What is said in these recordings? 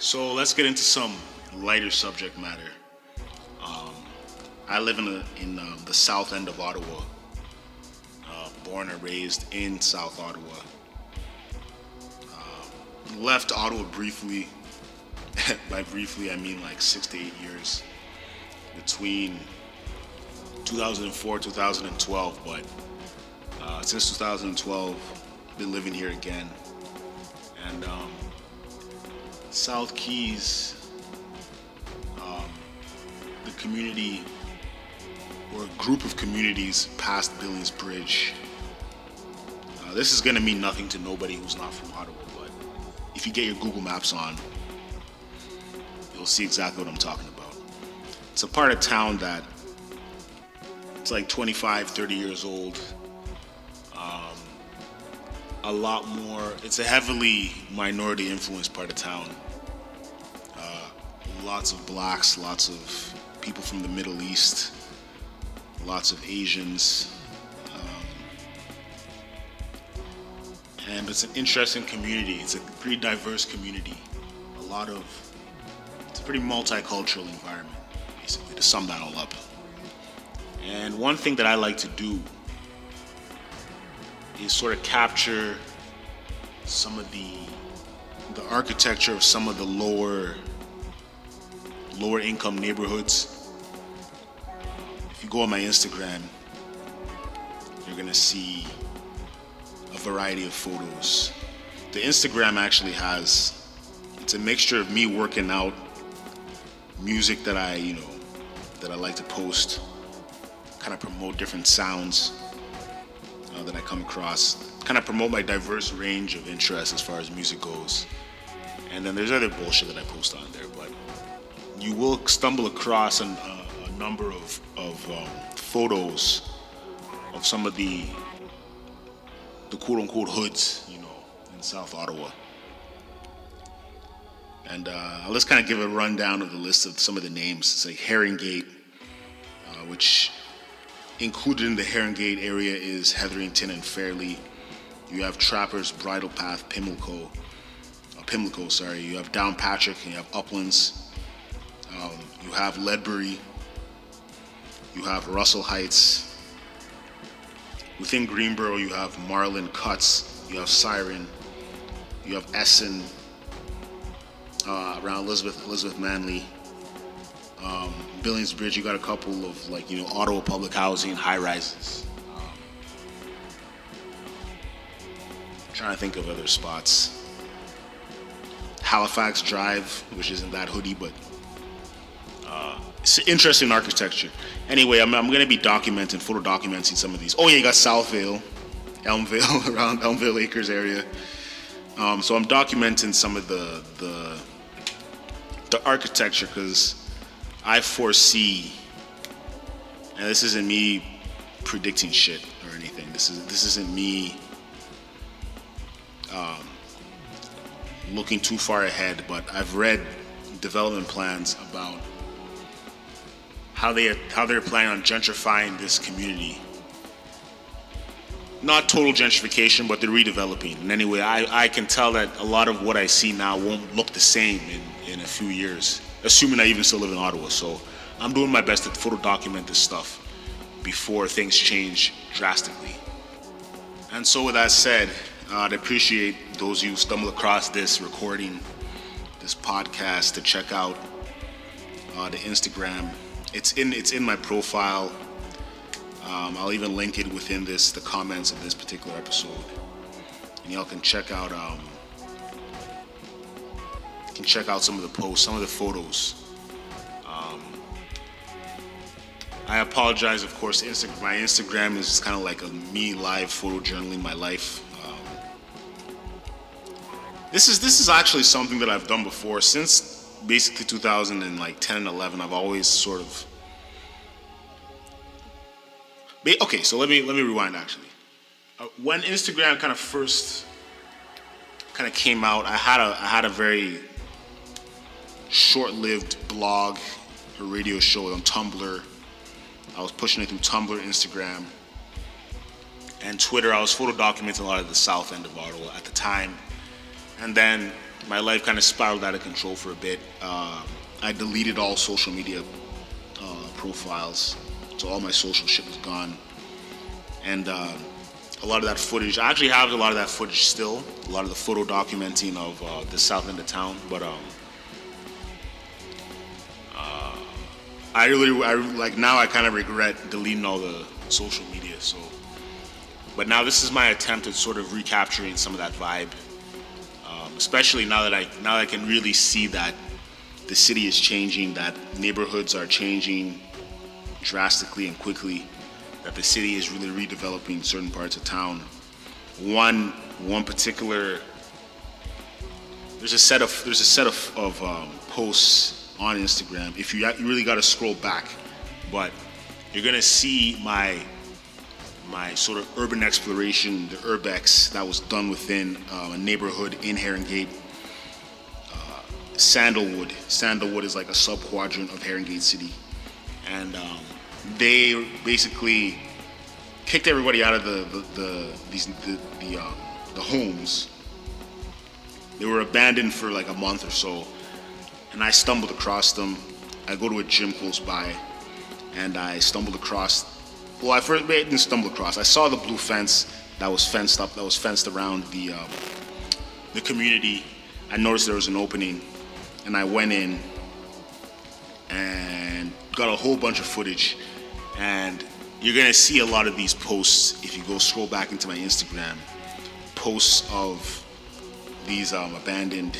So let's get into some lighter subject matter. Um, I live in, a, in um, the south end of Ottawa, uh, born and raised in South Ottawa. Um, left Ottawa briefly. By briefly, I mean like six to eight years between 2004 2012, but uh, since 2012, been living here again. And um, South Keys, um, the community or a group of communities past Billings Bridge. Uh, this is gonna mean nothing to nobody who's not from Ottawa, but if you get your Google Maps on, you'll see exactly what I'm talking about. It's a part of town that it's like 25, 30 years old. A lot more, it's a heavily minority influenced part of town. Uh, lots of blacks, lots of people from the Middle East, lots of Asians. Um, and it's an interesting community. It's a pretty diverse community. A lot of, it's a pretty multicultural environment, basically, to sum that all up. And one thing that I like to do is sort of capture some of the the architecture of some of the lower lower income neighborhoods. If you go on my Instagram, you're gonna see a variety of photos. The Instagram actually has it's a mixture of me working out, music that I, you know, that I like to post, kind of promote different sounds uh, that I come across, kind of promote my diverse range of interests as far as music goes. And then there's other bullshit that I post on there, but you will stumble across an, uh, a number of, of um, photos of some of the the quote unquote hoods, you know, in South Ottawa. And uh, let's kind of give a rundown of the list of some of the names. It's like Herongate, uh, which included in the Herongate area is Heatherington and Fairlea. You have Trappers, Bridle Path, Pimlico, uh, Pimlico, sorry. You have Downpatrick and you have Uplands. Um, you have Ledbury. You have Russell Heights. Within Greenboro, you have Marlin Cuts. You have Siren. You have Essen. Uh, around Elizabeth, Elizabeth Manley. Um, Billings Bridge, you got a couple of like you know Ottawa public housing, high rises. Um, trying to think of other spots. Halifax Drive, which isn't that hoodie, but uh, it's interesting architecture. Anyway, I'm, I'm going to be documenting, photo documenting some of these. Oh yeah, you got Southvale, Elmvale, around Elmvale Acres area. Um, so I'm documenting some of the the, the architecture because I foresee, and this isn't me predicting shit or anything. This is this isn't me um, looking too far ahead, but I've read development plans about how they how they're planning on gentrifying this community. Not total gentrification, but they're redeveloping. And anyway, I, I can tell that a lot of what I see now won't look the same in, in a few years assuming I even still live in Ottawa. So I'm doing my best to photo document this stuff before things change drastically. And so, with that said, I'd appreciate those who stumble across this recording, this podcast, to check out uh, the Instagram. It's in it's in my profile. Um, I'll even link it within this the comments of this particular episode, and y'all can check out. Um, can check out some of the posts, some of the photos. Um, I apologize, of course. Insta- my Instagram is kind of like a me live photo journaling my life. Um, this is this is actually something that I've done before since basically 2010 and 11. I've always sort of. Okay, so let me let me rewind. Actually, uh, when Instagram kind of first kind of came out, I had a I had a very short-lived blog or radio show on Tumblr. I was pushing it through Tumblr, Instagram, and Twitter. I was photo documenting a lot of the south end of Ottawa at the time. And then my life kind of spiraled out of control for a bit. Uh, I deleted all social media uh, profiles, so all my social shit was gone. And uh, a lot of that footage, I actually have a lot of that footage still, a lot of the photo documenting of uh, the south end of town, but um, I really, I like now I kind of regret deleting all the social media. So, but now this is my attempt at sort of recapturing some of that vibe, um, especially now that I now I can really see that the city is changing, that neighborhoods are changing drastically and quickly that the city is really redeveloping certain parts of town. One one particular there's a set of there's a set of, of um, posts on Instagram. If you you really got to scroll back, but you're gonna see my my sort of urban exploration, the urbex that was done within uh, a neighborhood in Gate. Uh, Sandalwood. Sandalwood is like a sub quadrant of Gate City, and um, they basically kicked everybody out of the the, the these the the, uh, the homes. They were abandoned for like a month or so, and I stumbled across them. I go to a gym close by, and I stumbled across. Well, I first I didn't stumble across. I saw the blue fence that was fenced up, that was fenced around the um, the community. I noticed there was an opening, and I went in and got a whole bunch of footage and you're gonna see a lot of these posts if you go scroll back into my Instagram. Posts of these um, abandoned,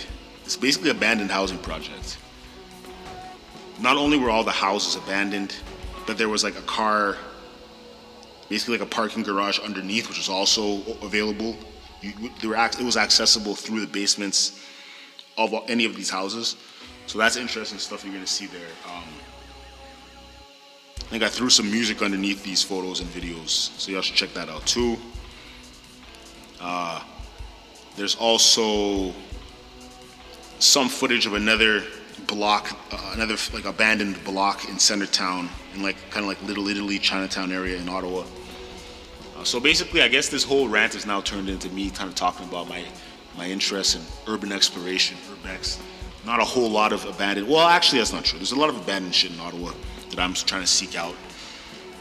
it's basically abandoned housing projects. Not only were all the houses abandoned, but there was like a car, basically like a parking garage underneath, which was also available. You, were, it was accessible through the basements of any of these houses. So that's interesting stuff you're gonna see there. Um, I think I threw some music underneath these photos and videos, so y'all should check that out too. Uh, there's also some footage of another block, uh, another like abandoned block in Centertown, in like kind of like Little Italy, Chinatown area in Ottawa. Uh, so basically, I guess this whole rant is now turned into me kind of talking about my my interest in urban exploration, urbex. Not a whole lot of abandoned. Well, actually, that's not true. There's a lot of abandoned shit in Ottawa that I'm trying to seek out.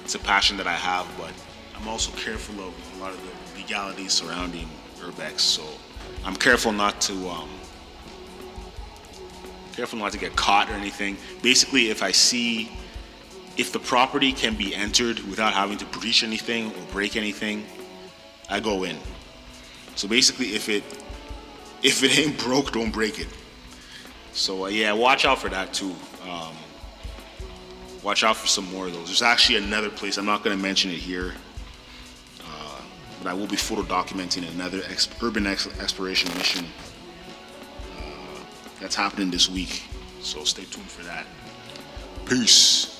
It's a passion that I have, but I'm also careful of a lot of the legalities surrounding urbex. So I'm careful not to um, careful not to get caught or anything. Basically, if I see if the property can be entered without having to breach anything or break anything, I go in. So basically, if it if it ain't broke, don't break it. So uh, yeah, watch out for that too. Um, watch out for some more of those. There's actually another place, I'm not going to mention it here, uh, but I will be photo documenting another ex- urban ex- exploration mission that's happening this week. So stay tuned for that. Peace.